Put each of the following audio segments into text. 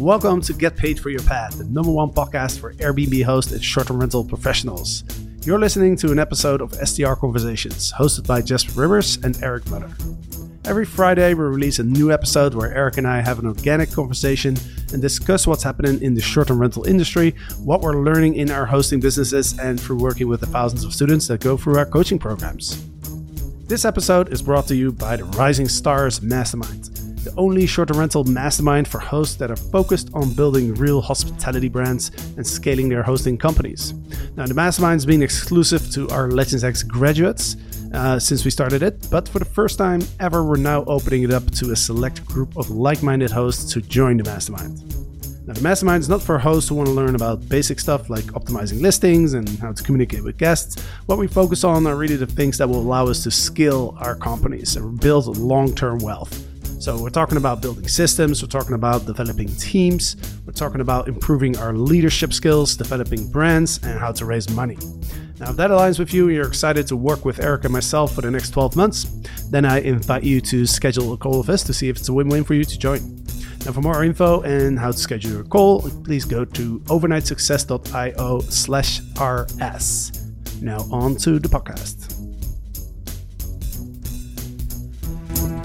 Welcome to Get Paid for Your Pad, the number one podcast for Airbnb hosts and short term rental professionals. You're listening to an episode of STR Conversations, hosted by Jasper Ribbers and Eric Moeller. Every Friday, we release a new episode where Eric and I have an organic conversation and discuss what's happening in the short term rental industry, what we're learning in our hosting businesses, and through working with the thousands of students that go through our coaching programs. This episode is brought to you by the Rising Stars Mastermind, the only short rental mastermind for hosts that are focused on building real hospitality brands and scaling their hosting companies. Now, the mastermind's been exclusive to our Legends X graduates. Uh, since we started it, but for the first time ever, we're now opening it up to a select group of like minded hosts to join the mastermind. Now, the mastermind is not for hosts who want to learn about basic stuff like optimizing listings and how to communicate with guests. What we focus on are really the things that will allow us to scale our companies and build long term wealth. So, we're talking about building systems, we're talking about developing teams, we're talking about improving our leadership skills, developing brands, and how to raise money. Now, if that aligns with you and you're excited to work with Eric and myself for the next 12 months, then I invite you to schedule a call with us to see if it's a win win for you to join. Now, for more info and how to schedule your call, please go to overnightsuccess.io slash RS. Now, on to the podcast.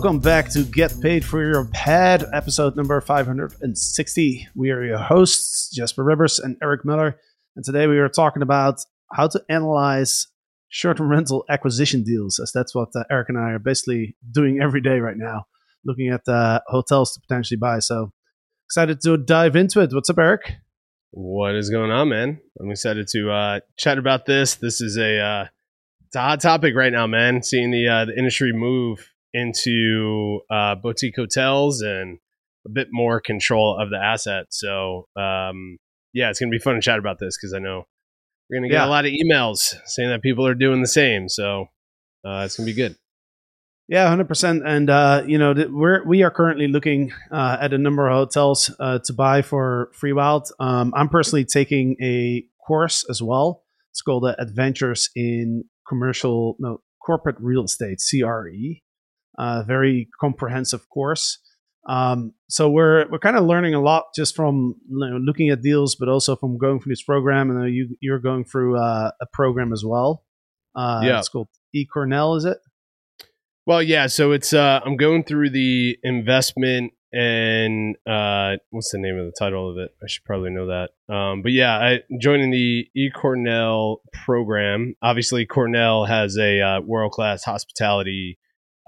Welcome back to Get Paid for Your Pad, episode number 560. We are your hosts, Jasper Ribbers and Eric Moeller. And today we are talking about how to analyze short term rental acquisition deals, as that's what uh, Eric and I are basically doing every day right now, looking at uh, hotels to potentially buy. So excited to dive into it. What's up, Eric? What is going on, man? I'm excited to uh, chat about this. This is a uh, it's a hot topic right now, man. Seeing the uh, the industry move into uh, boutique hotels and a bit more control of the asset. So um, yeah, it's gonna be fun to chat about this because I know we're gonna get Yeah. a lot of emails saying that people are doing the same. So uh, it's gonna be good. Yeah, hundred percent. And uh, you know, th- we're we are currently looking uh, at a number of hotels uh, to buy for Free Wild. Um, I'm personally taking a course as well. It's called uh, Adventures in Commercial, no, Corporate Real Estate (CRE). Uh, very comprehensive course. Um, so we're we're kind of learning a lot just from you know, looking at deals, but also from going through this program. And you you're going through uh, a program as well. Uh, Yeah. it's called E Cornell, is it? Well, yeah. So it's uh, I'm going through the investment and uh, what's the name of the title of it? I should probably know that. Um, but yeah, I joining the E Cornell program. Obviously, Cornell has a uh, world class hospitality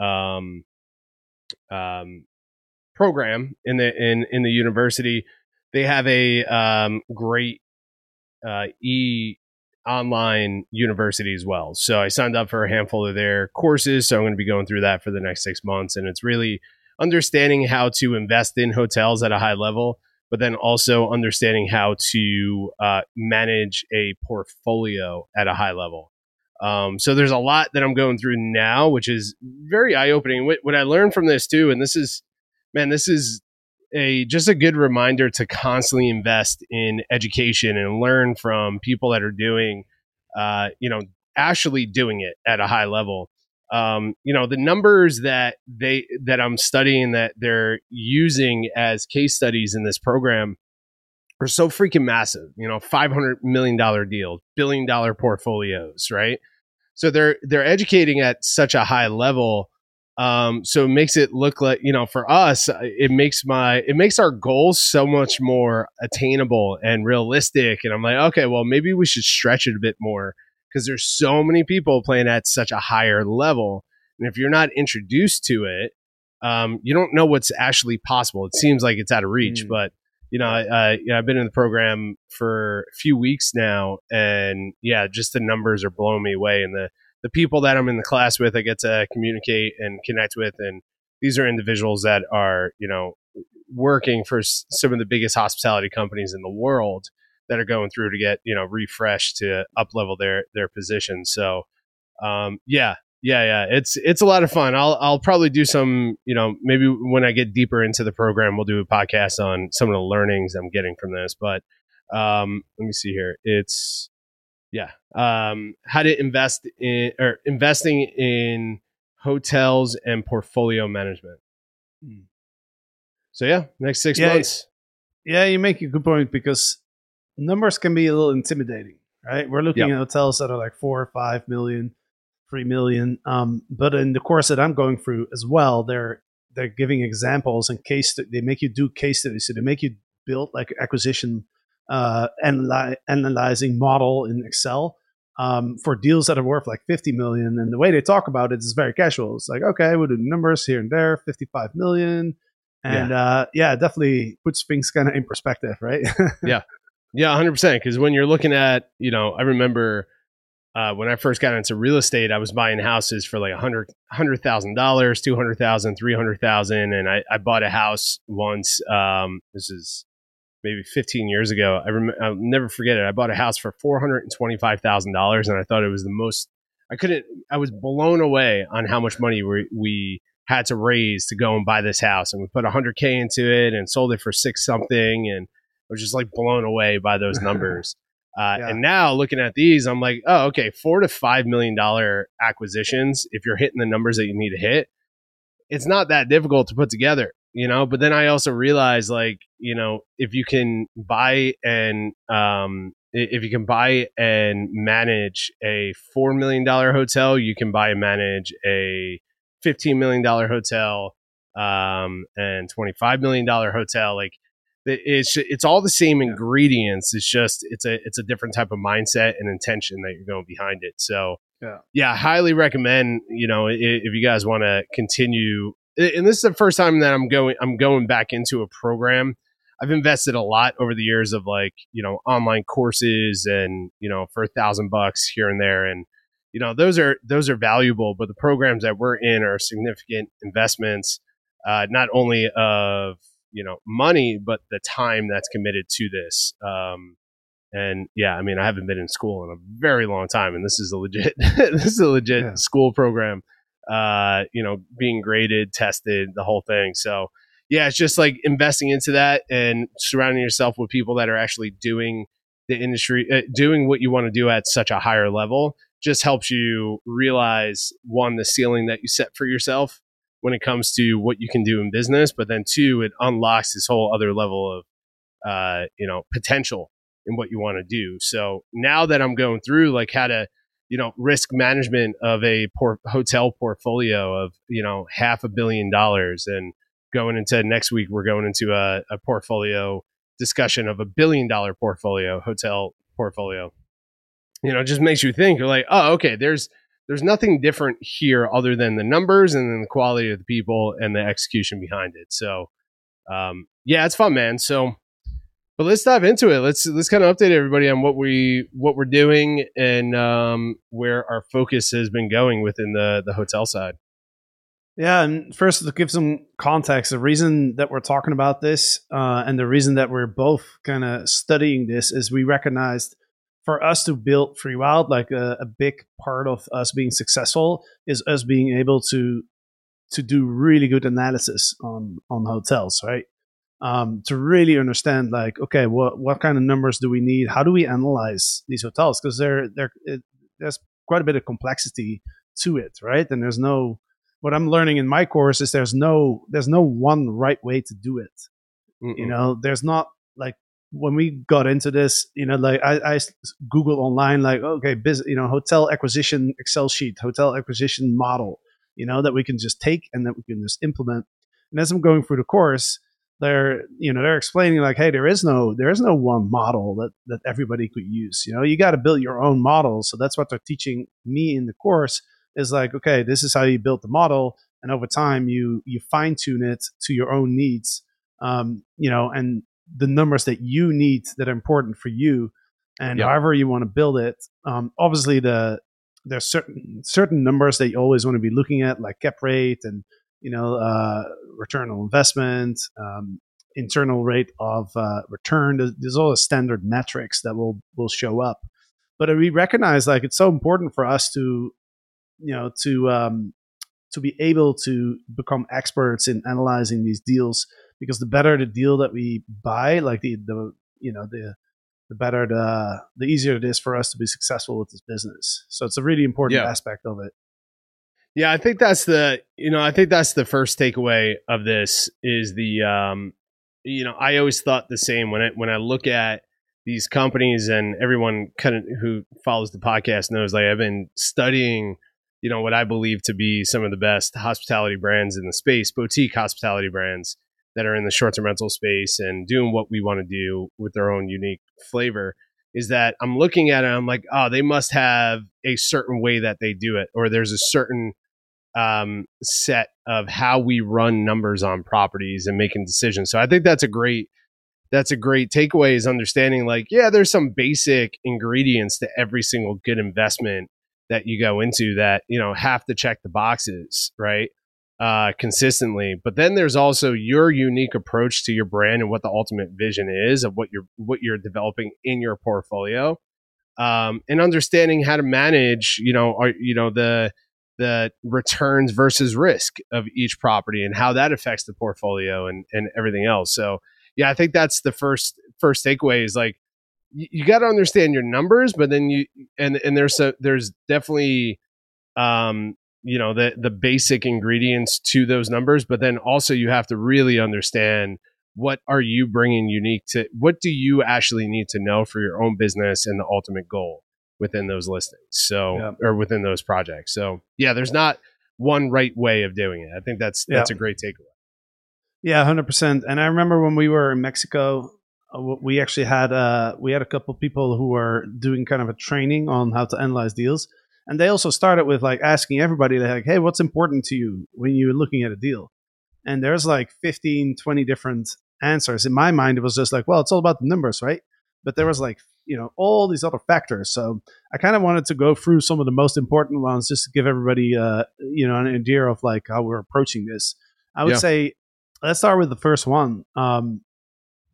um, um, program in the in in the university. They have a um, great uh, e online university as well. So I signed up for a handful of their courses. So I'm going to be going through that for the next six months. And it's really understanding how to invest in hotels at a high level, but then also understanding how to uh, manage a portfolio at a high level. Um, so there's a lot that I'm going through now, which is very eye opening. What, what I learned from this too, and this is, man, this is a just a good reminder to constantly invest in education and learn from people that are doing uh, you know actually doing it at a high level. Um, you know the numbers that they that i'm studying that they're using as case studies in this program are so freaking massive. You know 500 million dollar deals billion dollar portfolios right so they're they're educating at such a high level um, so it makes it look like you know for us uh, it makes my it makes our goals so much more attainable and realistic and i'm like okay well maybe we should stretch it a bit more because there's so many people playing at such a higher level and if you're not introduced to it um, you don't know what's actually possible it seems like it's out of reach Mm. but you know, I, you know, I've been in the program for a few weeks now, and yeah, just the numbers are blowing me away. And the the people that I'm in the class with, I get to communicate and connect with, and these are individuals that are, you know, working for some of the biggest hospitality companies in the world that are going through to get you know refreshed to up level their their position. So um, yeah, yeah, yeah, it's it's a lot of fun. I'll I'll probably do some you know maybe when I get deeper into the program, we'll do a podcast on some of the learnings I'm getting from this. But um, let me see here. It's yeah, um, how to invest in or investing in hotels and portfolio management. Hmm. So yeah, next six Yeah, months. Yeah, you make a good point because numbers can be a little intimidating, right? We're looking Yep. at hotels that are like four or five million, three million. Um, but in the course that I'm going through as well, they're they're giving examples and case. They make you do case studies, so they make you build like acquisition uh, analy- analyzing model in Excel um, for deals that are worth like 50 million. And the way they talk about it is very casual. It's like, okay, we'll do numbers here and there, 55 million. And yeah, uh, yeah definitely puts things kind of in perspective, right? Yeah. Yeah, hundred percent. Because when you're looking at, you know, I remember uh, when I first got into real estate, I was buying houses for like a hundred hundred thousand dollars, two hundred thousand, three hundred thousand, and I, I bought a house once. Um, this is maybe 15 years ago. I rem- I'll never forget it. I bought a house for four hundred and twenty five thousand dollars, and I thought it was the most. I couldn't. I was blown away on how much money we we had to raise to go and buy this house, and we put a hundred k into it and sold it for six something, and I was just like blown away by those numbers. Uh, Yeah. And now looking at these, I'm like, oh, okay, four to five million dollar acquisitions. If you're hitting the numbers that you need to hit, it's not that difficult to put together, you know. But then I also realize, like, you know, if you can buy and um, if you can buy and manage a four million dollar hotel, you can buy and manage a fifteen million dollar hotel um, and twenty five million dollar hotel. Like it's it's all the same ingredients. It's just it's a it's a different type of mindset and intention that you're going behind it. So Yeah. yeah, highly recommend. You know, i- if you guys want to continue, and this is the first time that I'm going I'm going back into a program. I've invested a lot over the years of like you know online courses and you know for a thousand bucks here and there and you know those are those are valuable but the programs that we're in are significant investments uh, not only of you know money but the time that's committed to this um, and yeah i mean i haven't been in school in a very long time and this is a legit this is a legit Yeah. school program uh, you know being graded tested the whole thing so yeah it's just like investing into that and surrounding yourself with people that are actually doing the industry uh, doing what you want to do at such a higher level just helps you realize one the ceiling that you set for yourself when it comes to what you can do in business but then two it unlocks this whole other level of uh, you know potential in what you want to do. So now that i'm going through like how to you know risk management of a por- hotel portfolio of you know half a billion dollars and going into next week we're going into a, a portfolio discussion of a billion dollar portfolio hotel portfolio. You know just makes you think you're like oh okay there's there's nothing different here other than the numbers and then the quality of the people and the execution behind it. So um yeah it's fun man. So but let's dive into it. Let's let's kind of update everybody on what we what we're doing and um where our focus has been going within the the hotel side. Yeah, and first to give some context, the reason that we're talking about this uh, and the reason that we're both kind of studying this is we recognized for us to build Free Wild, like a, a big part of us being successful is us being able to to do really good analysis on on hotels, right? Um, to really understand, like, okay, what what kind of numbers do we need? How do we analyze these hotels? Because there there it, there's quite a bit of complexity to it, right? And there's no what I'm learning in my course is there's no there's no one right way to do it. You Mm-mm. know, there's not like when we got into this, you know, like I Google online, like okay, business, you know, hotel acquisition Excel sheet, hotel acquisition model, you know, that we can just take and that we can just implement. And as I'm going through the course, they're you know they're explaining like, hey, there is no there is no one model that that everybody could use. You know, you got to build your own model. So that's what they're teaching me in the course is like, okay, this is how you build the model, and over time you you fine tune it to your own needs. Um, you know, and the numbers that you need that are important for you, and Yep. however you want to build it. Um, obviously, the there's certain certain numbers that you always want to be looking at, like cap rate and you know uh, return on investment, um, internal rate of uh, return. There's, there's all the standard metrics that will will show up. But we recognize like it's so important for us to, you know, to um, to be able to become experts in analyzing these deals because the better the deal that we buy, like the the you know the the better the the easier it is for us to be successful with this business. So it's a really important Yeah. aspect of it. Yeah, I think that's the you know I think that's the first takeaway of this is the um you know I always thought the same when I when I look at these companies and everyone kind of who follows the podcast knows like I've been studying you know what I believe to be some of the best hospitality brands in the space boutique hospitality brands that are in the short-term rental space and doing what we want to do with their own unique flavor is that I'm looking at it I'm like oh they must have a certain way that they do it or there's a certain um, set of how we run numbers on properties and making decisions. So I think that's a great that's a great takeaway is understanding like yeah there's some basic ingredients to every single good investment that you go into that you know have to check the boxes right uh, consistently but then there's also your unique approach to your brand and what the ultimate vision is of what you're what you're developing in your portfolio um, and understanding how to manage you know are, you know the the returns versus risk of each property and how that affects the portfolio and, and everything else. So yeah, I think that's the first first takeaway is like you, you got to understand your numbers, but then you and and there's a, there's definitely um you know the the basic ingredients to those numbers, but then also you have to really understand what are you bringing unique to what do you actually need to know for your own business and the ultimate goal within those listings so Yeah. or within those projects. So yeah there's not one right way of doing it. I think that's that's a great takeaway. Yeah, hundred percent. And I remember when we were in Mexico, uh, we actually had uh, we had a couple people who were doing kind of a training on how to analyze deals, and they also started with like asking everybody like, "Hey, what's important to you when you're looking at a deal?" And there's like 15, 20 different answers. In my mind, it was just like, "Well, it's all about the numbers, right?" But there was like you know all these other factors. So I kind of wanted to go through some of the most important ones just to give everybody uh, you know an idea of like how we're approaching this. I would Yeah. say let's start with the first one. Um,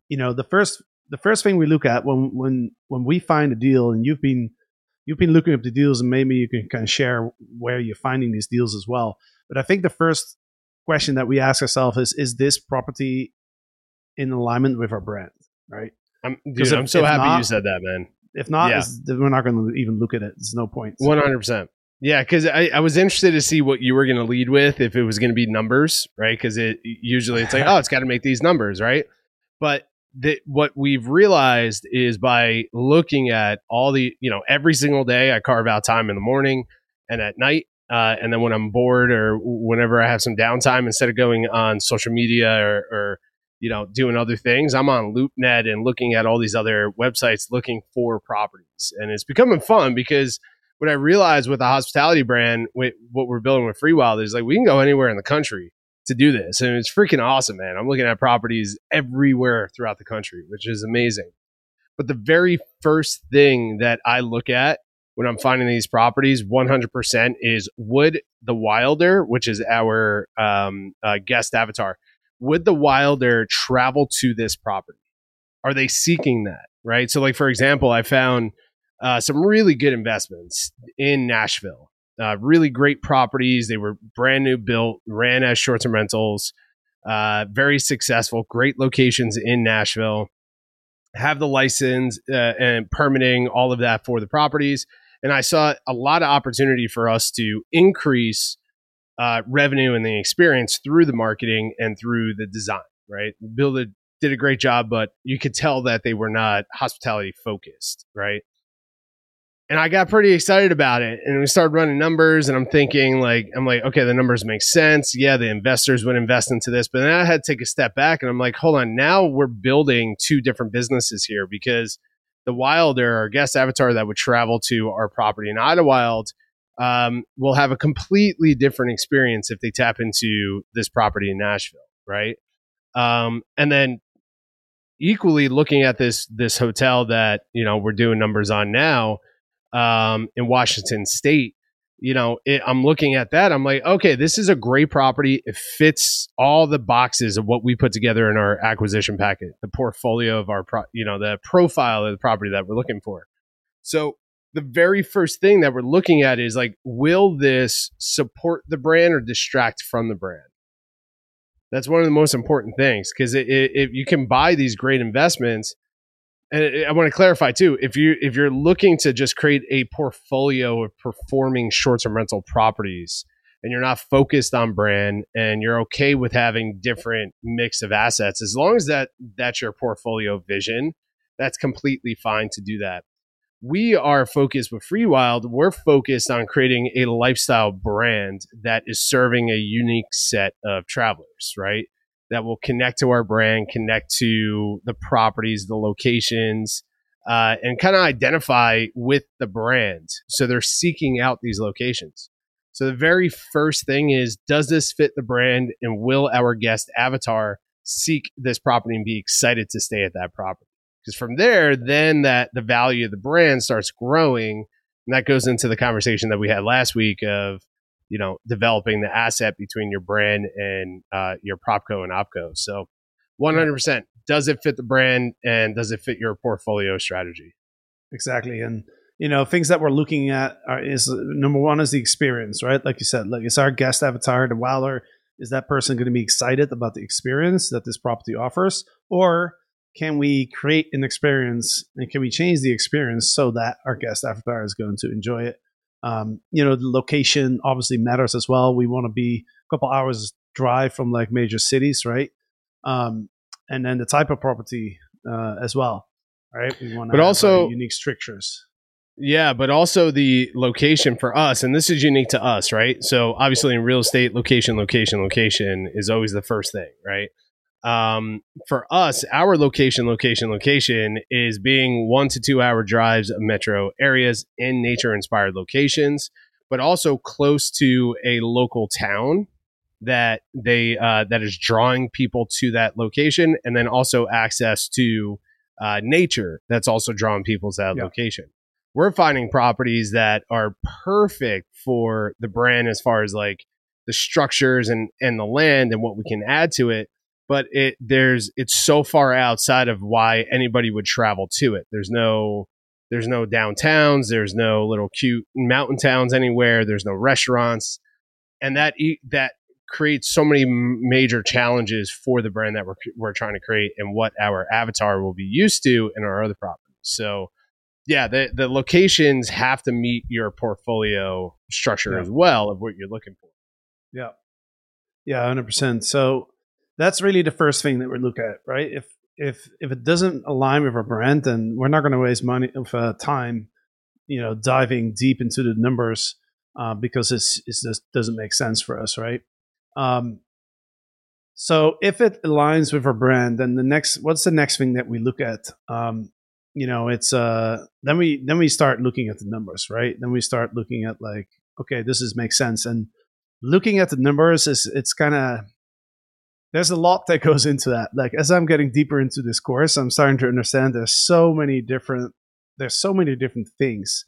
you know, the first the first thing we look at when when when we find a deal, and you've been you've been looking up the deals, and maybe you can kind of share where you're finding these deals as well. But I think the first question that we ask ourselves is: Is this property in alignment with our brand? Right. i'm dude, if- i'm so happy you said that man If not, Yeah. we're not going to even look at it. There's no point. 100% yeah because I, I was interested to see what you were going to lead with if it was going to be numbers right because it usually it's like oh it's got to make these numbers right but the, what we've realized is by looking at all the you know every single day i carve out time in the morning and at night uh, and then when i'm bored or whenever i have some downtime instead of going on social media or, or you know doing other things i'm on loopnet and looking at all these other websites looking for properties. And it's becoming fun because what i realized with the hospitality brand with what we're building with free wild is like we can go anywhere in the country to do this. And it's freaking awesome man. I'm looking at properties everywhere throughout the country which is amazing. But the very first thing that i look at when i'm finding these properties 100% is would the wilder which is our um, uh, guest avatar would the wilder travel to this property? Are they seeking that right? So like for example i found uh, some really good investments in nashville uh, really great properties. They were brand new built, ran as short term rentals, uh, very successful, great locations in Nashville. Have the license uh, and permitting, all of that for the properties. And I saw a lot of opportunity for us to increase uh, revenue and the experience through the marketing and through the design, right? Bill did, did a great job, but you could tell that they were not hospitality focused, right? And I got pretty excited about it. And we started running numbers, and I'm thinking, like, I'm like, okay, the numbers make sense. Yeah, the investors would invest into this, but then I had to take a step back, and I'm like, hold on, now we're building two different businesses here because the Wilder, our guest avatar that would travel to our property in Idyllwild, um, will have a completely different experience if they tap into this property in Nashville, right? Um, and then equally looking at this this hotel that you know we're doing numbers on now um, in Washington State, you know, it, I'm looking at that. I'm like, okay, this is a great property. It fits all the boxes of what we put together in our acquisition packet, the portfolio of our, pro, you know, the profile of the property that we're looking for. So the very first thing that we're looking at is like, will this support the brand or distract from the brand? That's one of the most important things because if you can buy these great investments, and uh, I want to clarify too, if you if you're looking to just create a portfolio of performing short-term rental properties, and you're not focused on brand, and you're okay with having different mix of assets, as long as that that's your portfolio vision, that's completely fine to do that we are focused with FreeWild. We're focused on creating a lifestyle brand that is serving a unique set of travelers, right? That will connect to our brand, connect to the properties, the locations, uh, and kind of identify with the brand. So they're seeking out these locations. So the very first thing is does this fit the brand and will our guest avatar seek this property and be excited to stay at that property? because from there then that the value of the brand starts growing and that goes into the conversation that we had last week of you know developing the asset between your brand and uh, your propco and opco. So 100% does it fit the brand and does it fit your portfolio strategy? Exactly and you know things that we're looking at are, is number one is the experience right? Like you said like is our guest avatar the Wilder is that person going to be excited about the experience that this property offers? Or can we create an experience and can we change the experience so that our guest avatar is going to enjoy it? Um, you know, the location obviously matters as well. We want to be a couple hours drive from like major cities, right? Um, and then the type of property uh, as well, right? We want, but also unique strictures. Yeah, but also the location for us, and this is unique to us, right? So obviously in real estate, location, location, location is always the first thing, right? Um, for us, our location, location, location is being one to two hour drives of metro areas in nature inspired locations, but also close to a local town that they uh, that is drawing people to that location, and then also access to uh, nature that's also drawing people to that yeah. location. We're finding properties that are perfect for the brand as far as like the structures and and the land and what we can add to it but it there's it's so far outside of why anybody would travel to it. There's no there's no downtowns, there's no little cute mountain towns anywhere, there's no restaurants, and that that creates so many major challenges for the brand that we're we're trying to create and what our avatar will be used to in our other properties. So yeah, the the locations have to meet your portfolio structure yeah. as well of what you're looking for. Yeah. Yeah, 100%. So that's really the first thing that we look at, right? If if if it doesn't align with our brand, then we're not going to waste money of uh, time, you know, diving deep into the numbers uh, because it's it just doesn't make sense for us, right? Um, so if it aligns with our brand, then the next what's the next thing that we look at? Um, you know, it's uh then we then we start looking at the numbers, right? Then we start looking at like, okay, this is makes sense, and looking at the numbers is it's kind of there's a lot that goes into that. Like as I'm getting deeper into this course, I'm starting to understand there's so many different there's so many different things.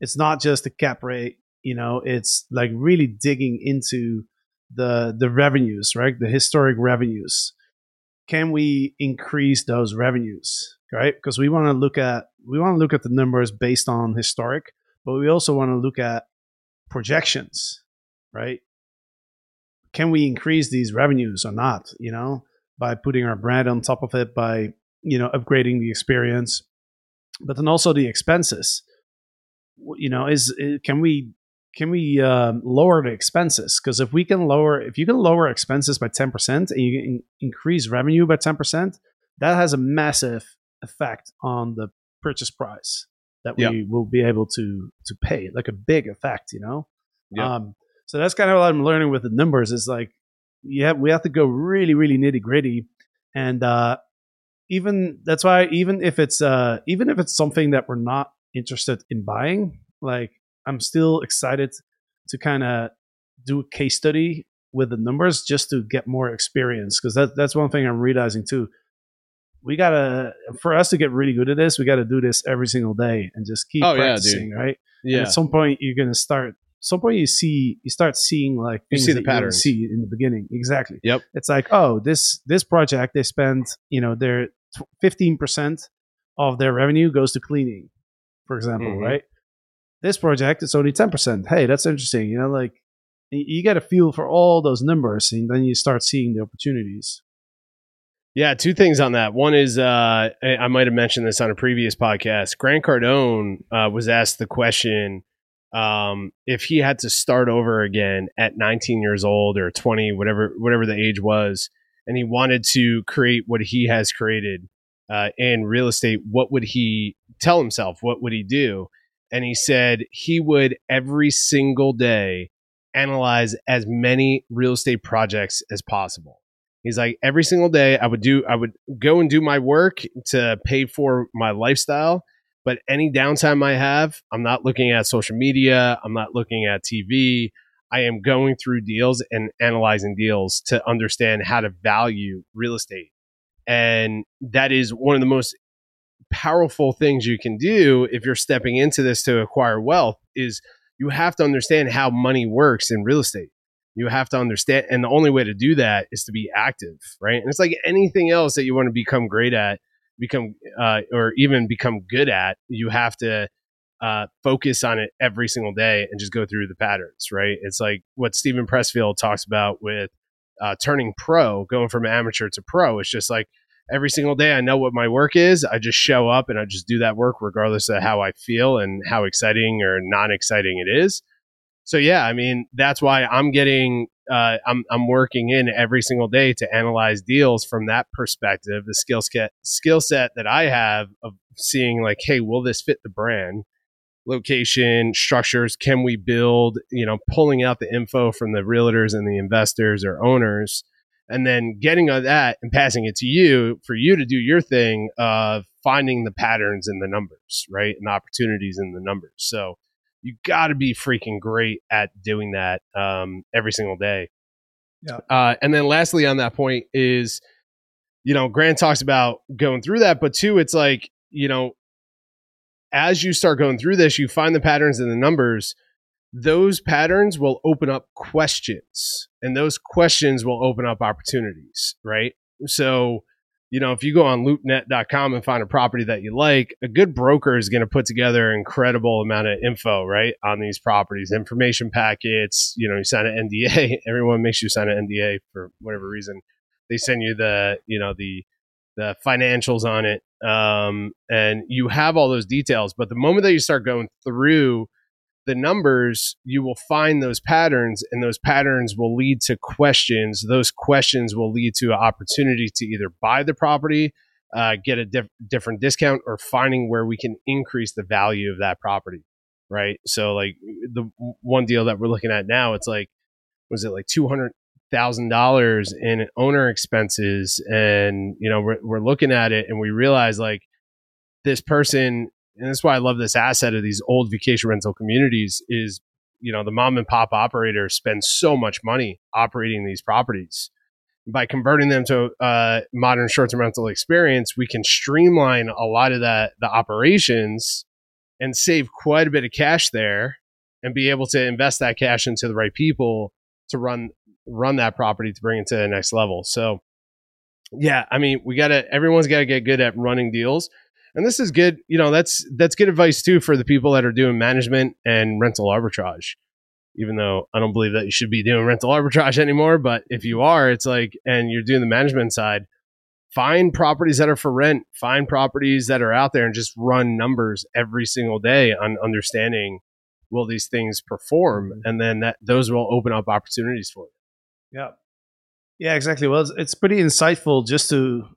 It's not just the cap rate, you know, it's like really digging into the the revenues, right? The historic revenues. Can we increase those revenues, right? Because we want to look at we want to look at the numbers based on historic, but we also want to look at projections, right? Can we increase these revenues or not? You know, by putting our brand on top of it, by you know upgrading the experience, but then also the expenses. You know, is can we can we um, lower the expenses? Because if we can lower, if you can lower expenses by ten percent and you can increase revenue by ten percent, that has a massive effect on the purchase price that we yep. will be able to to pay, like a big effect. You know. Yep. Um, so that's kind of what I'm learning with the numbers. Is like, yeah, we have to go really, really nitty gritty, and uh, even that's why even if it's uh, even if it's something that we're not interested in buying, like I'm still excited to kind of do a case study with the numbers just to get more experience because that that's one thing I'm realizing too. We gotta for us to get really good at this, we gotta do this every single day and just keep oh, practicing, yeah, right? Yeah. And at some point, you're gonna start some point you see you start seeing like You see the pattern see in the beginning exactly Yep. it's like oh this this project they spend you know their fifteen percent of their revenue goes to cleaning, for example, Mhm. right? This project it's only ten percent. Hey, that's interesting. You know, like you get a feel for all those numbers, and then you start seeing the opportunities. Yeah, two things on that. One is uh, I I might have mentioned this on a previous podcast. Grant Cardone uh, was asked the question um, if he had to start over again at 19 years old or 20, whatever whatever the age was, and he wanted to create what he has created uh, in real estate. What would he tell himself? What would he do? And he said he would every single day analyze as many real estate projects as possible. He's like every single day I would do I would go and do my work to pay for my lifestyle, but any downtime I have, I'm not looking at social media, I'm not looking at TV. I am going through deals and analyzing deals to understand how to value real estate. And that is one of the most powerful things you can do if you're stepping into this to acquire wealth is you have to understand how money works in real estate you have to understand and the only way to do that is to be active right and it's like anything else that you want to become great at become uh, or even become good at you have to uh, focus on it every single day and just go through the patterns right? It's like what steven pressfield talks about with uh, turning pro going from amateur to pro. It's just like every single day i know what my work is. I just show up and i just do that work regardless of how i feel and how exciting or non exciting it is. So yeah, I mean that's why I'm getting uh, I'm I'm working in every single day to analyze deals from that perspective. The skill set skill set that I have of seeing like, hey, will this fit the brand? Location, structures, can we build? You know, pulling out the info from the realtors and the investors or owners, and then getting on that and passing it to you for you to do your thing of finding the patterns in the numbers, right, and opportunities in the numbers. So you got to be freaking great at doing that um, every single day. Yeah. Uh, and then lastly on that point is, you know, Grant talks about going through that, but two, it's like, you know, as you start going through this, you find the patterns in the numbers. Those patterns will open up questions, and those questions will open up opportunities, right? So, you know, if you go on loopnet.com and find a property that you like, a good broker is going to put together an incredible amount of info, right, on these properties, information packets. You know, you sign an NDA. Everyone makes you sign an NDA for whatever reason. They send you the, you know, the the financials on it, um, and you have all those details. But the moment that you start going through the numbers, you will find those patterns, and those patterns will lead to questions. Those questions will lead to an opportunity to either buy the property, uh, get a diff- different discount, or finding where we can increase the value of that property. Right. So, like the one deal that we're looking at now, it's like, was it like two hundred thousand dollars in owner expenses, and you know we're we're looking at it and we realize like this person and that's why I love this asset of these old vacation rental communities is you know the mom and pop operator spends so much money operating these properties. By converting them to a modern short-term rental experience we can streamline a lot of that the operations and save quite a bit of cash there and be able to invest that cash into the right people to run run that property to bring it to the next level. So yeah i mean we gotta everyone's gotta get good at running deals and this is good you know that's that's good advice too for the people that are doing management and rental arbitrage even though i don't believe that you should be doing rental arbitrage anymore but if you are it's like and you're doing the management side find properties that are for rent find properties that are out there and just run numbers every single day on understanding will these things perform mm-hmm. and then that those will open up opportunities for you Yeah. Yeah, exactly. Well, it's, it's pretty insightful just to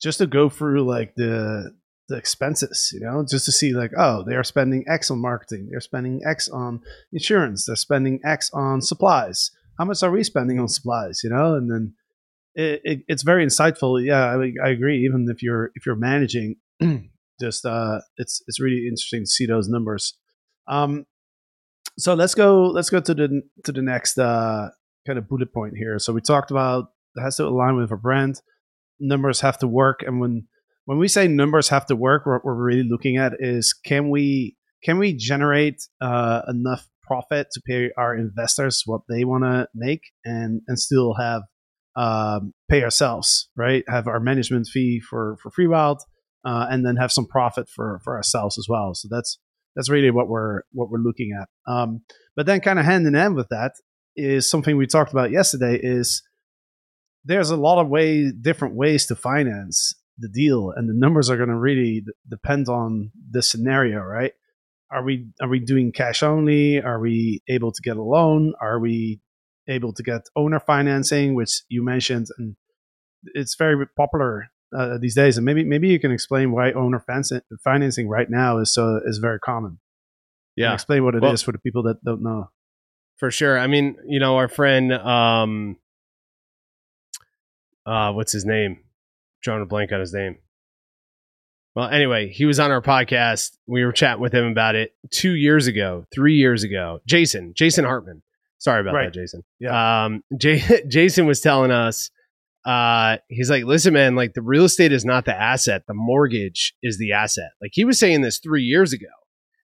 just to go through like the the expenses, you know, just to see like, oh, they are spending X on marketing, they're spending X on insurance, they're spending X on supplies. How much are we spending on supplies, you know? And then it, it, it's very insightful. Yeah, I, I agree. Even if you're if you're managing, just uh, it's it's really interesting to see those numbers. Um, so let's go let's go to the to the next uh kind of bullet point here. So we talked about it has to align with a brand. Numbers have to work, and when when we say numbers have to work, what we're really looking at is can we can we generate uh, enough profit to pay our investors what they want to make, and and still have um, pay ourselves, right? Have our management fee for for FreeWild, uh, and then have some profit for for ourselves as well. So that's that's really what we're what we're looking at. Um, but then, kind of hand in hand with that is something we talked about yesterday. Is there's a lot of way different ways to finance the deal, and the numbers are going to really d- depend on the scenario, right? Are we are we doing cash only? Are we able to get a loan? Are we able to get owner financing, which you mentioned, and it's very popular uh, these days. And maybe maybe you can explain why owner fanci- financing right now is so is very common. Yeah. Explain what it is Well- for the people that don't know. For sure. I mean, you know, our friend, um, uh, what's his name? Drawing a blank on his name. Well, anyway, he was on our podcast. We were chatting with him about it two years ago, three years ago. Jason, Jason Hartman. Sorry about Right. that, Jason. Yeah. Um, J- Jason was telling us, uh, he's like, listen, man, like the real estate is not the asset. The mortgage is the asset. Like he was saying this three years ago.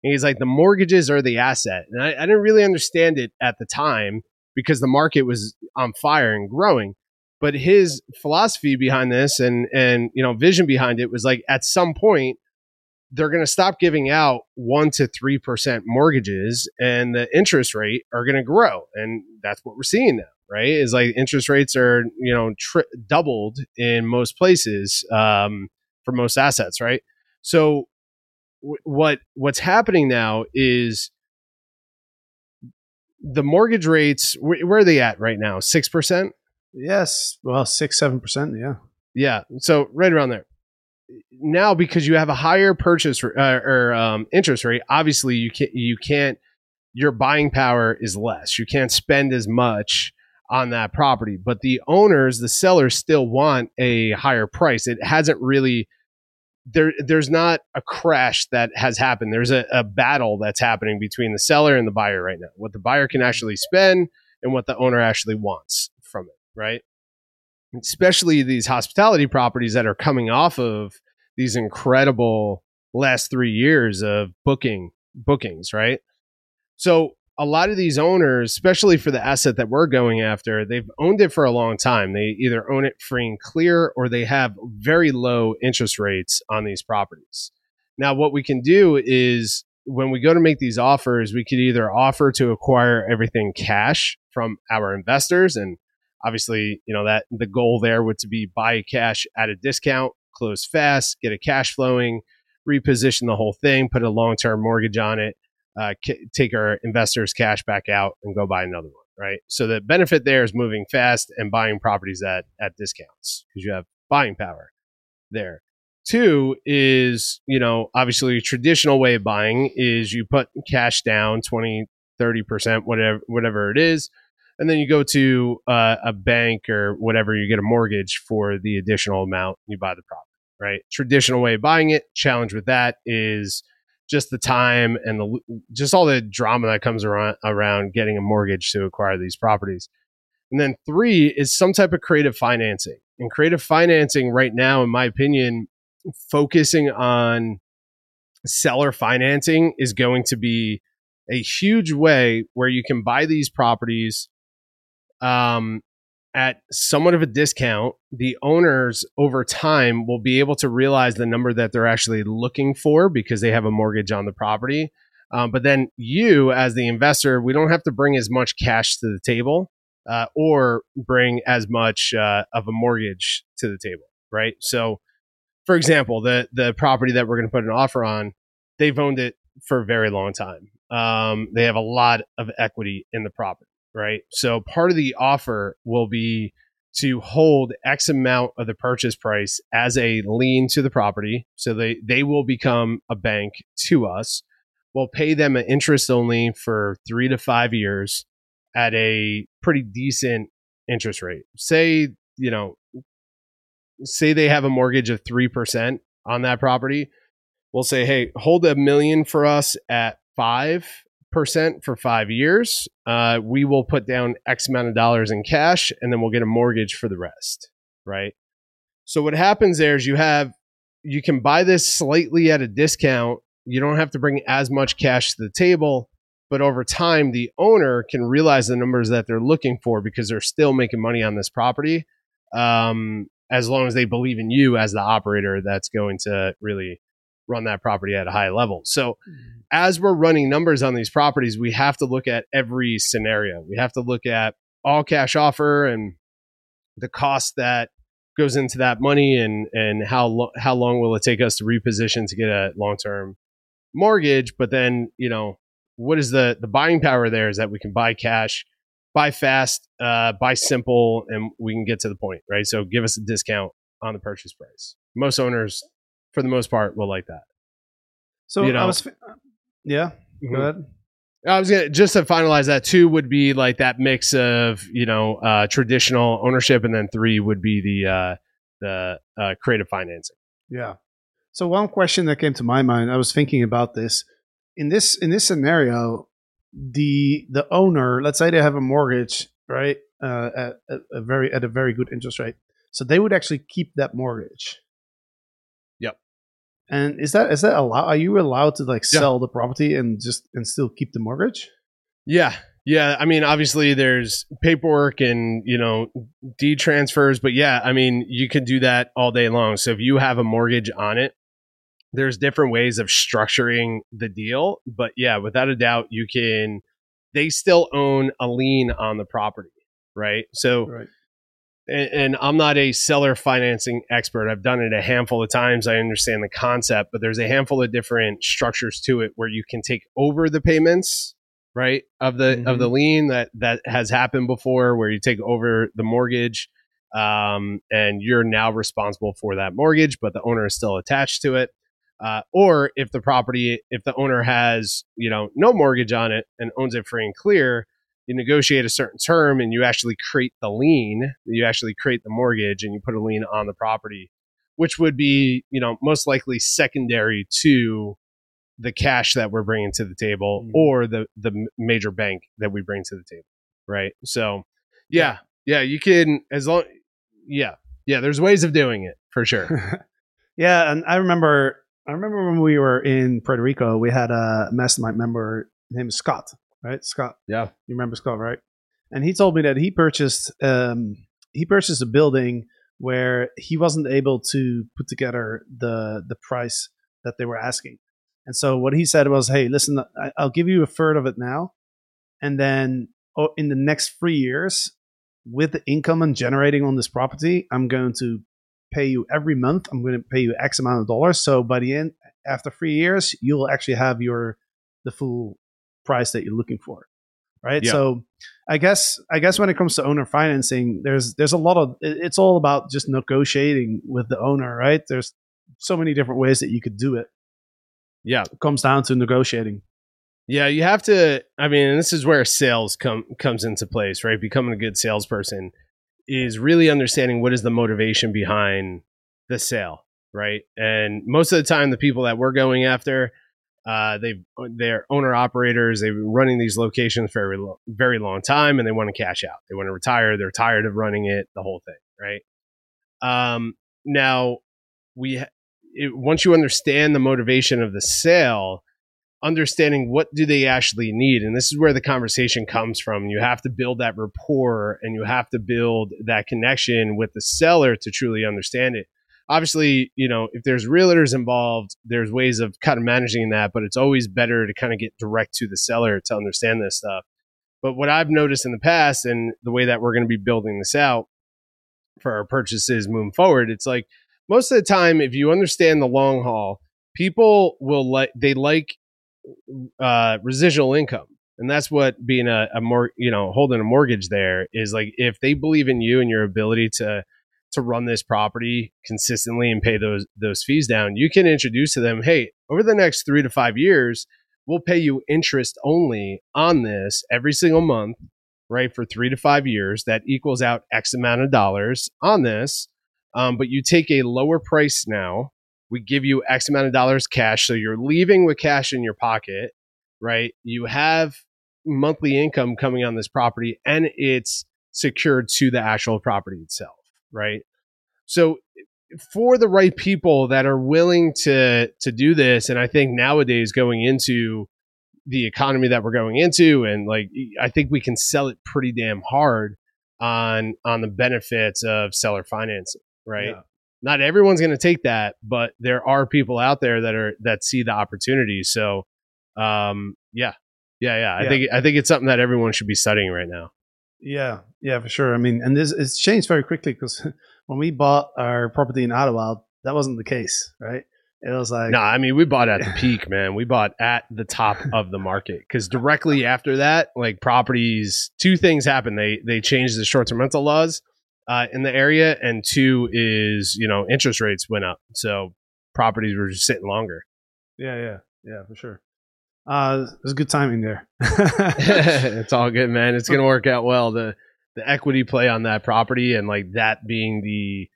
And he's like, the mortgages are the asset. And I, I didn't really understand it at the time because the market was on fire and growing. But his philosophy behind this and and you know vision behind it was like at some point they're going to stop giving out one to three percent mortgages, and the interest rate are going to grow, and that's what we're seeing now. Right? Is like interest rates are you know tri- doubled in most places um, for most assets. Right? So w- what what's happening now is the mortgage rates wh- where are they at right now six percent Yes. Well, six seven percent. Yeah. yeah so right around there now because you have a higher purchase uh, or um, interest rate obviously you can't you can't your buying power is less you can't spend as much on that property but the owners the sellers still want a higher price it hasn't really there there's not a crash that has happened there's a, a battle that's happening between the seller and the buyer right now what the buyer can actually spend and what the owner actually wants right especially these hospitality properties that are coming off of these incredible last three years of booking bookings, right? So a lot of these owners, especially for the asset that we're going after, they've owned it for a long time. They either own it free and clear or they have very low interest rates on these properties. Now, what we can do is when we go to make these offers, we could either offer to acquire everything cash from our investors and obviously you know that the goal there would to be buy cash at a discount close fast get a cash flowing reposition the whole thing put a long-term mortgage on it uh, ca- take our investors cash back out and go buy another one right? So the benefit there is moving fast and buying properties at at discounts because you have buying power there. Two is you know obviously traditional way of buying is you put cash down 20 30% whatever whatever it is and then you go to uh, a bank or whatever you get a mortgage for the additional amount you buy the property right? Traditional way of buying it challenge with that is just the time and the just all the drama that comes around around getting a mortgage to acquire these properties. And then three is some type of creative financing. And creative financing right now in my opinion focusing on seller financing is going to be a huge way where you can buy these properties um, at somewhat of a discount. The owners over time will be able to realize the number that they're actually looking for because they have a mortgage on the property. Um, but then you, as the investor, we don't have to bring as much cash to the table uh, or bring as much uh, of a mortgage to the table, right? So, for example, the the property that we're going to put an offer on, they've owned it for a very long time. Um, they have a lot of equity in the property, right? So part of the offer will be to hold X amount of the purchase price as a lien to the property. So they, they will become a bank to us. We'll pay them an interest only for three to five years at a pretty decent interest rate. Say, you know, say they have a mortgage of 3% on that property. We'll say, hey, hold a million for us at 5% for five years. Uh, we will put down X amount of dollars in cash and then we'll get a mortgage for the rest. Right. So what happens there is you have, you can buy this slightly at a discount. You don't have to bring as much cash to the table. but over time the owner can realize the numbers that they're looking for because they're still making money on this property um, as long as they believe in you as the operator that's going to really run that property at a high level. So as we're running numbers on these properties we have to look at every scenario. We have to look at all cash offer and the cost that goes into that money and and how lo- how long will it take us to reposition to get a long term mortgage. But then you know what is the the buying power there is that we can buy cash buy fast uh, buy simple and we can get to the point right? So give us a discount on the purchase price. Most owners for the most part will like that So You know. I was, fi- yeah. Go ahead. I was gonna just to finalize that two would be like that mix of you know uh, traditional ownership, and then three would be the uh, the uh, creative financing. Yeah. So one question that came to my mind, I was thinking about this. In this in this scenario, the the owner, let's say they have a mortgage, right, uh, at a very at a very good interest rate, so they would actually keep that mortgage. And is that is that allow? Are you allowed to like Yeah. sell the property and just and still keep the mortgage? Yeah, yeah. I mean, obviously there's paperwork and you know deed transfers, but yeah, I mean you can do that all day long. So if you have a mortgage on it, there's different ways of structuring the deal, but yeah, without a doubt, you can. They still own a lien on the property, right? So Right. And, and I'm not a seller financing expert. I've done it a handful of times. I understand the concept, but there's a handful of different structures to it where you can take over the payments, right, of the of the lien that that has happened before, where you take over the mortgage, um, and you're now responsible for that mortgage, but the owner is still attached to it. Uh, or if the property, if the owner has, you know, no mortgage on it and owns it free and clear, you negotiate a certain term and you actually create the lien you actually create the mortgage and you put a lien on the property which would be you know most likely secondary to the cash that we're bringing to the table Mhm. or the the major bank that we bring to the table right? So yeah. yeah you can as long yeah yeah there's ways of doing it for sure. Yeah, and I remember I remember when we were in Puerto Rico, we had a mastermind member named Scott, right? Scott. yeah You remember Scott, right? And he told me that he purchased um, he purchased a building where he wasn't able to put together the the price that they were asking. And so what he said was, "Hey, listen, I, I'll give you a third of it now, and then oh, in the next three years, with the income I'm generating on this property, I'm going to pay you every month. I'm going to pay you X amount of dollars. So by the end, after three years, you'll actually have your the full price that you're looking for, right? Yeah. So I guess I guess when it comes to owner financing, there's there's a lot of it's all about just negotiating with the owner, right? There's so many different ways that you could do it. yeah It comes down to negotiating. Yeah, you have to. I mean, this is where sales come comes into place, right? Becoming a good salesperson is really understanding what is the motivation behind the sale, right? And most of the time, the people that we're going after, uh, they they're owner operators. They've been running these locations for a very very long time, and they want to cash out. They want to retire. They're tired of running it, the whole thing, right? Um, now we it, once you understand the motivation of the sale understanding what do they actually need and this is where the conversation comes from you have to build that rapport and you have to build that connection with the seller to truly understand it obviously you know if there's realtors involved there's ways of kind of managing that but it's always better to kind of get direct to the seller to understand this stuff but what i've noticed in the past and the way that we're going to be building this out for our purchases moving forward it's like most of the time if you understand the long haul people will like they like uh, residual income. And that's what being a, a more, you know, holding a mortgage there is like if they believe in you and your ability to to run this property consistently and pay those those fees down, you can introduce to them, hey, over the next three to five years, we'll pay you interest only on this every single month, right? For three to five years. That equals out X amount of dollars on this. Um, but you take a lower price now we give you X amount of dollars cash. So you're leaving with cash in your pocket, right? You have monthly income coming on this property and it's secured to the actual property itself, right? So for the right people that are willing to to do this, and I think nowadays going into the economy that we're going into and like i think we can sell it pretty damn hard on on the benefits of seller financing right Yeah. not everyone's going to take that but there are people out there that are that see the opportunity so um yeah yeah yeah i Yeah. think i think it's something that everyone should be studying right now Yeah, yeah, for sure. I mean, and this it's changed very quickly because when we bought our property in Idyllwild, that wasn't the case, right? It was like, no i mean we bought at the peak man we bought at the top of the market because directly after that like properties two things happened they they changed the short-term rental laws uh, in the area and two is you know interest rates went up so properties were just sitting longer yeah, yeah, yeah, for sure. Uh, it was good timing there. it's all good man. It's gonna work out well. The the equity play on that property and like that being the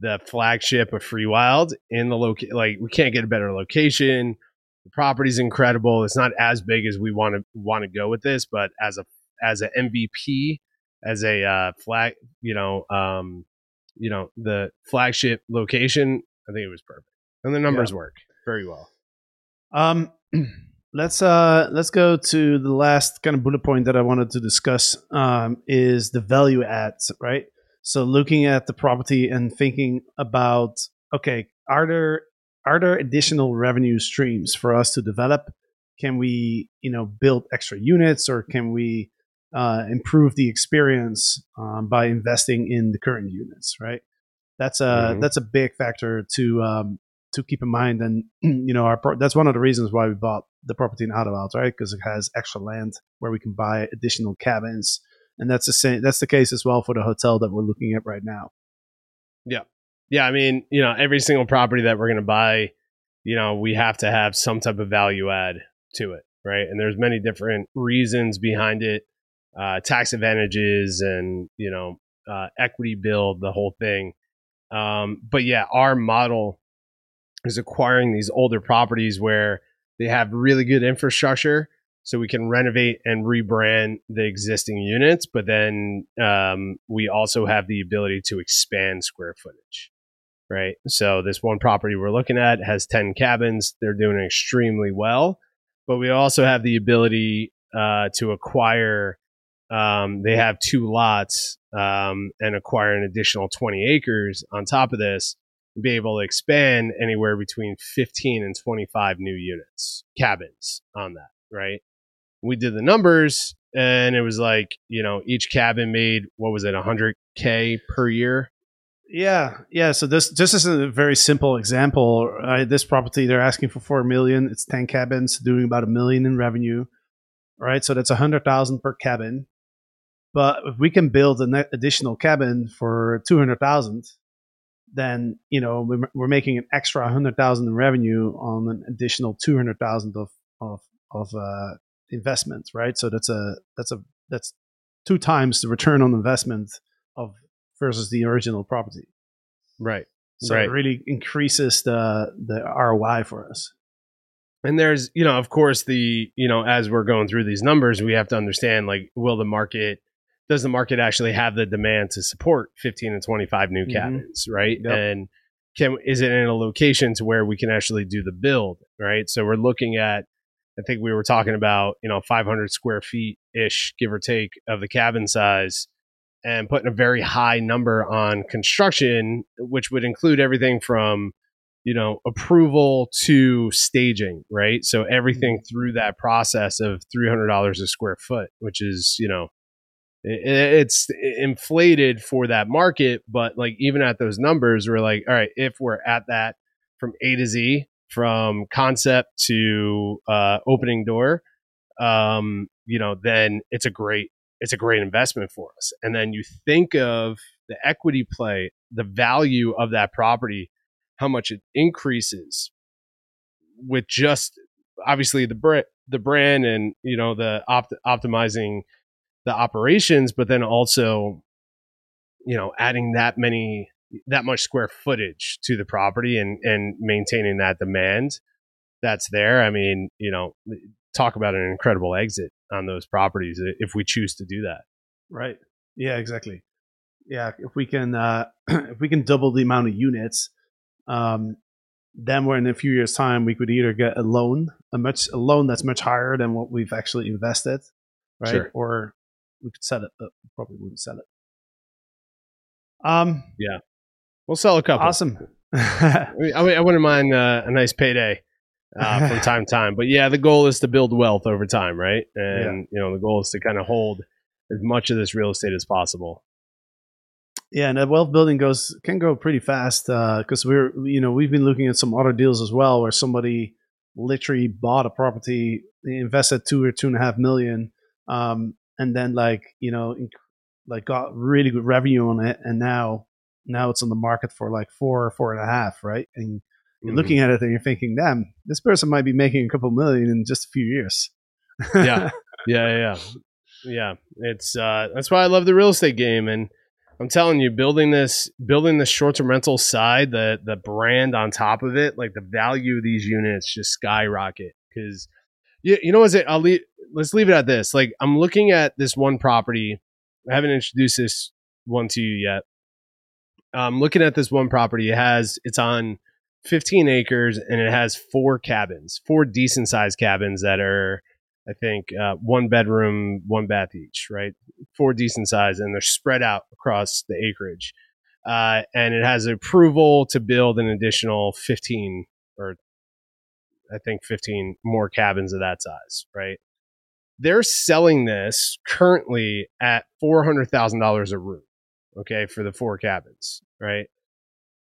the flagship of free wild in the loca- like we can't get a better location. The property's incredible. It's not as big as we want to want to go with this but as a as an mvp as a uh flag you know um you know the flagship location i think it was perfect. And the numbers work very well. Um, let's uh let's go to the last kind of bullet point that I wanted to discuss. Um, is the value adds, right? So looking at the property and thinking about, okay, are there are there additional revenue streams for us to develop? Can we, you know, build extra units, or can we uh, improve the experience um, by investing in the current units? Right. That's a Mhm. that's a big factor to um, to keep in mind. And you know, our pro- that's one of the reasons why we bought the property in Idyllwild, right? Because it has extra land where we can buy additional cabins, and that's the same. That's the case as well for the hotel that we're looking at right now. Yeah, yeah i mean you know every single property that we're going to buy you know we have to have some type of value add to it right and there's many different reasons behind it uh, tax advantages and you know uh, equity build the whole thing um, but yeah our model is acquiring these older properties where they have really good infrastructure so we can renovate and rebrand the existing units but then um, we also have the ability to expand square footage right? So this one property we're looking at has 10 cabins. They're doing extremely well but we also have the ability uh, to acquire um, they have two lots um, and acquire an additional 20 acres on top of this be able to expand anywhere between 15 and 25 new units cabins on that right we did the numbers and it was like you know each cabin made what was it 100k per year Yeah, yeah. So this just is a very simple example? This property they're asking for four million. It's ten cabins, doing about a million in revenue, right? So that's a hundred thousand per cabin. But if we can build an additional cabin for two hundred thousand, then you know we're, we're making an extra hundred thousand in revenue on an additional two hundred thousand of of of uh, investment, right? So that's a that's a that's two times the return on investment of versus the original property. right So Right. it really increases the the ROI for us. and there's you know of course the you know as we're going through these numbers we have to understand like will the market does the market actually have the demand to support 15 and 25 new Mhm. cabins right Yep. and can is it in a location to where we can actually do the build right so we're looking at i think we were talking about you know 500 square feet ish give or take of the cabin size and putting a very high number on construction which would include everything from you know approval to staging right so everything through that process of $300 a square foot which is you know it's inflated for that market but like even at those numbers we're like all right if we're at that from a to z from concept to uh, opening door um, you know then it's a great it's a great investment for us. And then you think of the equity play the value of that property how much it increases with just obviously the brand the brand and you know the opt- optimizing the operations but then also you know adding that many that much square footage to the property and and maintaining that demand that's there i mean you know talk about an incredible exit on those properties if we choose to do that Right. Yeah, exactly. Yeah, if we can uh if we can double the amount of units, um then we're in a few years time we could either get a loan a much a loan that's much higher than what we've actually invested right Sure. or we could sell it but probably wouldn't sell it um yeah, We'll sell a couple. awesome I, mean, I, wouldn't mind uh, a nice payday uh, from time to time, but yeah, the goal is to build wealth over time, right? And you know, the goal is to kind of hold as much of this real estate as possible. Yeah, and that wealth building goes can go pretty fast because we're you know we've been looking at some other deals as well where somebody literally bought a property, they invested two or two and a half million, um, and then like you know inc- like got really good revenue on it, and now now it's on the market for like four four and a half, right? And you're Mhm. looking at it and you're thinking, damn, this person might be making a couple million in just a few years. Yeah. yeah, yeah, yeah. It's uh, that's why I love the real estate game, and I'm telling you, building this, building the short-term rental side, the the brand on top of it, like the value of these units just skyrocket because you, you know what's it? I'll leave. Let's leave it at this. Like I'm looking at this one property. I haven't introduced this one to you yet. I'm looking at this one property. It has it's on 15 acres and it has four cabins, four decent sized cabins that are I think uh, one bedroom, one bath each, right? Four decent size, and they're spread out across the acreage. Uh, and it has approval to build an additional 15 or I think 15 more cabins of that size, right? They're selling this currently at $400,000 a room, okay, for the four cabins, right?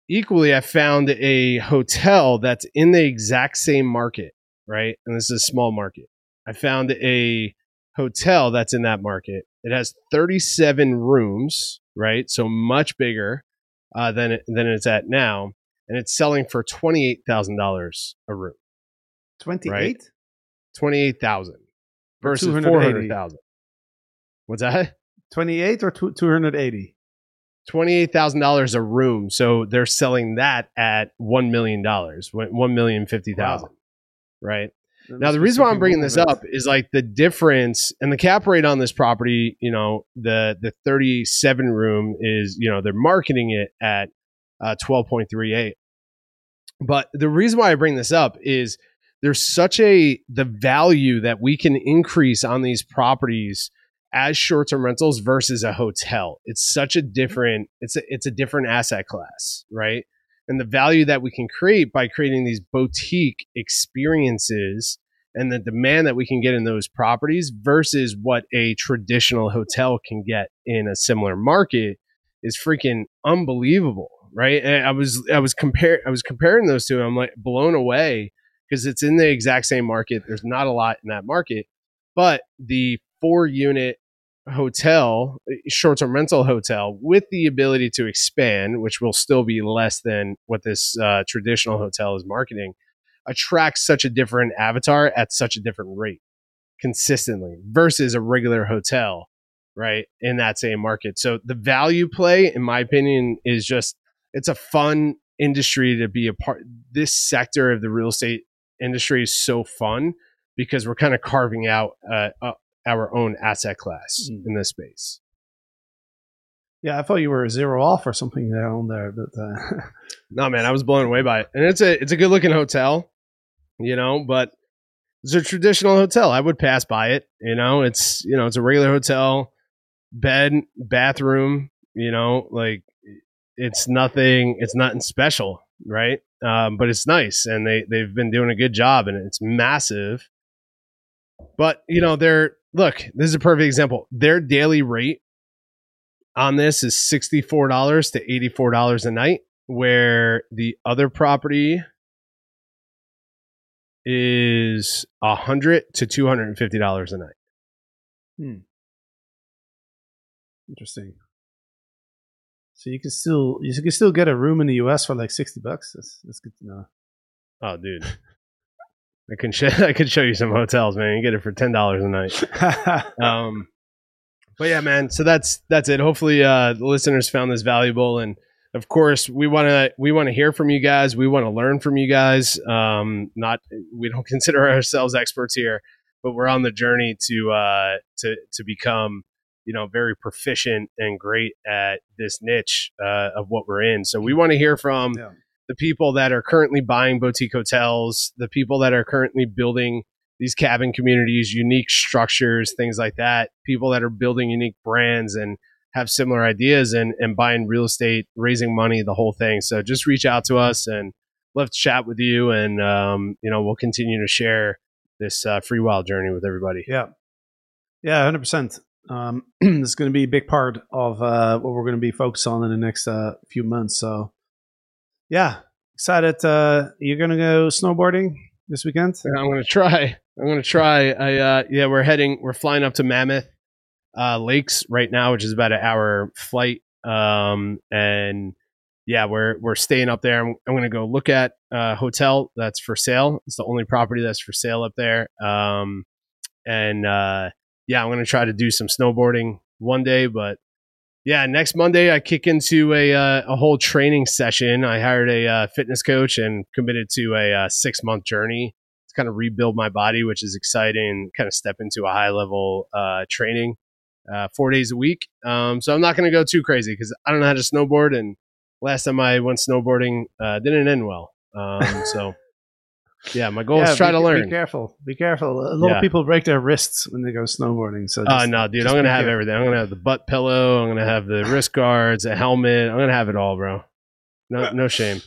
Equally, I found a hotel that's in the exact same market, right? And this is a small market. I found a hotel that's in that market. It has 37 rooms, right? So much bigger uh, than it, than it's at now, and it's selling for twenty eight thousand dollars a room. Twenty eight. Right. Twenty eight thousand versus four hundred thousand. What's that? 28 or two- 280? Twenty eight thousand dollars a room. So they're selling that at one million dollars, one million fifty thousand. Right. Now, the reason why I'm bringing this up is like the difference and the cap rate on this property. You know, the the 37 room is you know they're marketing it at uh, 12.38. But the reason why I bring this up is there's such a the value that we can increase on these properties as short-term rentals versus a hotel. It's such a mm-hmm. different it's a it's a different asset class, right? and the value that we can create by creating these boutique experiences and the demand that we can get in those properties versus what a traditional hotel can get in a similar market is freaking unbelievable right and i was i was compare i was comparing those two and i'm like blown away because it's in the exact same market there's not a lot in that market but the four unit hotel, short term rental hotel, with the ability to expand, which will still be less than what this uh, traditional hotel is marketing, attracts such a different avatar at such a different rate consistently versus a regular hotel, right? In that same market. So the value play, in my opinion, is just it's a fun industry to be a part. This sector of the real estate industry is so fun because we're kind of carving out uh, uh, our own asset class Mm. in this space. Yeah, I thought you were zero off or something there on there, but uh, No, man, I was blown away by it, and it's a it's a good looking hotel, you know, but it's a traditional hotel. I would pass by it, you know. It's you know it's a regular hotel, bed, bathroom, you know, like it's nothing. It's nothing special, right? Um, but it's nice, and they they've been doing a good job, and it's massive. But you know, they're look. This is a perfect example. Their daily rate on this is sixty four dollars to eighty four dollars a night, where the other property is a hundred to two hundred and fifty dollars a night. Hmm. Interesting. So you can still you can still get a room in the U.S. for like sixty bucks. That's that's good to know. Oh, dude. I can show I could show you some hotels, man. You get it for ten dollars a night. um but yeah man so that's that's it hopefully uh the listeners found this valuable and of course we want to we want to hear from you guys we want to learn from you guys um not we don't consider ourselves experts here but we're on the journey to uh to to become you know very proficient and great at this niche uh, of what we're in so we want to hear from Yeah. the people that are currently buying boutique hotels, the people that are currently building these cabin communities, unique structures, things like that, people that are building unique brands and have similar ideas and, and buying real estate, raising money, the whole thing. So just reach out to us and love to chat with you. And, um, you know, we'll continue to share this uh, free wild journey with everybody. Yeah. Yeah, 100%. Um, is going to be a big part of uh, what we're going to be focused on in the next uh, few months. So, yeah, excited. Uh, you're going to go snowboarding this weekend? I'm going to try. I'm going to try. I, uh, yeah, we're heading, we're flying up to Mammoth uh, Lakes right now, which is about an hour flight. Um, and yeah, we're we're staying up there. I'm, I'm going to go look at a hotel that's for sale. It's the only property that's for sale up there. Um, and uh, yeah, I'm going to try to do some snowboarding one day, but yeah, next Monday I kick into a uh, a whole training session. I hired a uh, fitness coach and committed to a uh, six month journey to kind of rebuild my body, which is exciting. Kind of step into a high level uh, training uh, four days a week. Um, so I'm not going to go too crazy because I don't know how to snowboard, and last time I went snowboarding uh, didn't end well. Um, so yeah, my goal Yeah, is to try be, to learn. Be careful. Be careful. A lot Yeah. of people break their wrists when they go snowboarding. So, Oh just- no, dude! I'm gonna have careful. everything. I'm gonna have the butt pillow. I'm gonna have the wrist guards, a helmet. I'm gonna have it all, bro. No, no shame.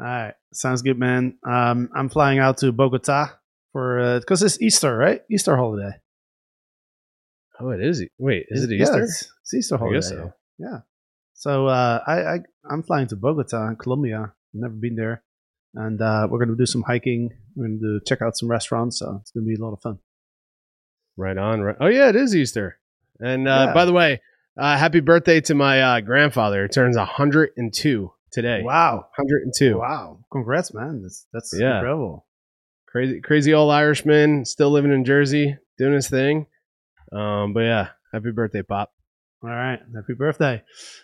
All right, sounds good, man. Um, I'm flying out to Bogota for because it's Easter, right? Easter holiday. Oh, it is. Wait, is it Yeah, Easter? it's, it's Easter I holiday. guess so. Yeah. So uh, I, I I'm flying to Bogota in Colombia. Never been there, and uh, we're gonna do some hiking. We're gonna check out some restaurants. So it's gonna be a lot of fun. Right on. Right. Oh yeah, it is Easter. And uh, Yeah. by the way, uh, happy birthday to my uh, grandfather. He turns 102 today. Wow. 102. Wow. Congrats, man. That's that's Yeah. incredible. Crazy, crazy old Irishman, still living in Jersey, doing his thing. Um, but yeah, happy birthday, Pop. All right. Happy birthday.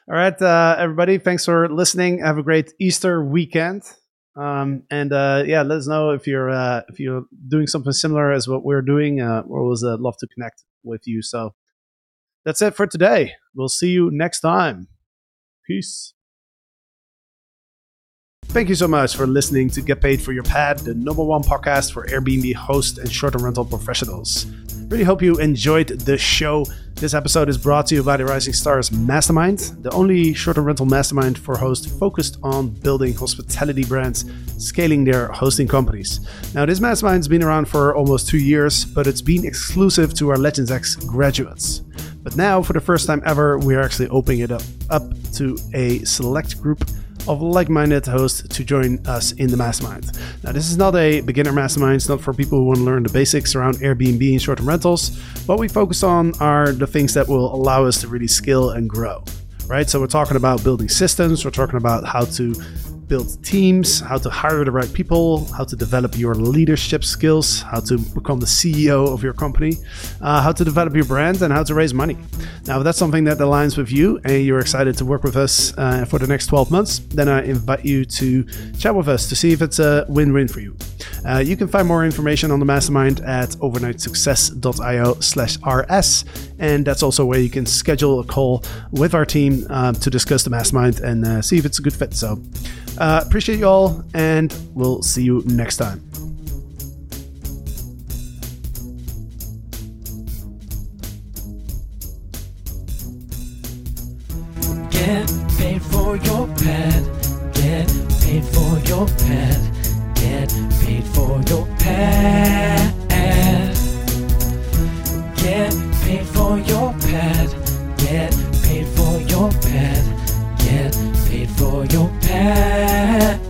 All right, uh, everybody. Thanks for listening. Have a great Easter weekend. Um, and uh, yeah, let us know if you're uh, if you're doing something similar as what we're doing. Uh, always uh, love to connect with you. So that's it for today. We'll see you next time. Peace. Thank you so much for listening to Get Paid for Your Pad, the number one podcast for Airbnb host and short-term rental professionals. Really hope you enjoyed the show. This episode is brought to you by the Rising Stars Mastermind, the only short-term rental mastermind for hosts focused on building hospitality brands, scaling their hosting companies. Now, this mastermind's been around for almost two years, but it's been exclusive to our Legends X graduates. But now, for the first time ever, we are actually opening it up, up to a select group of like-minded hosts to join us in the mastermind. Now, this is not a beginner mastermind. It's not for people who want to learn the basics around Airbnb and short-term rentals. What we focus on are the things that will allow us to really scale and grow. Right? So we're talking about building systems. We're talking about how to build teams, how to hire the right people, how to develop your leadership skills, how to become the CEO of your company, uh, how to develop your brand, and how to raise money. Now, if that's something that aligns with you and you're excited to work with us uh, for the next 12 months, then I invite you to chat with us to see if it's a win win for you. Uh, you can find more information on the mastermind at overnightsuccess.io slash rs and that's also where you can schedule a call with our team um, to discuss the mastermind and uh, see if it's a good fit so uh, appreciate you all, and we'll see you next time. Get paid for your pet. Get paid for your pet. Get paid for your pet. Get paid for your pet. Get paid for your pet. Get for your path.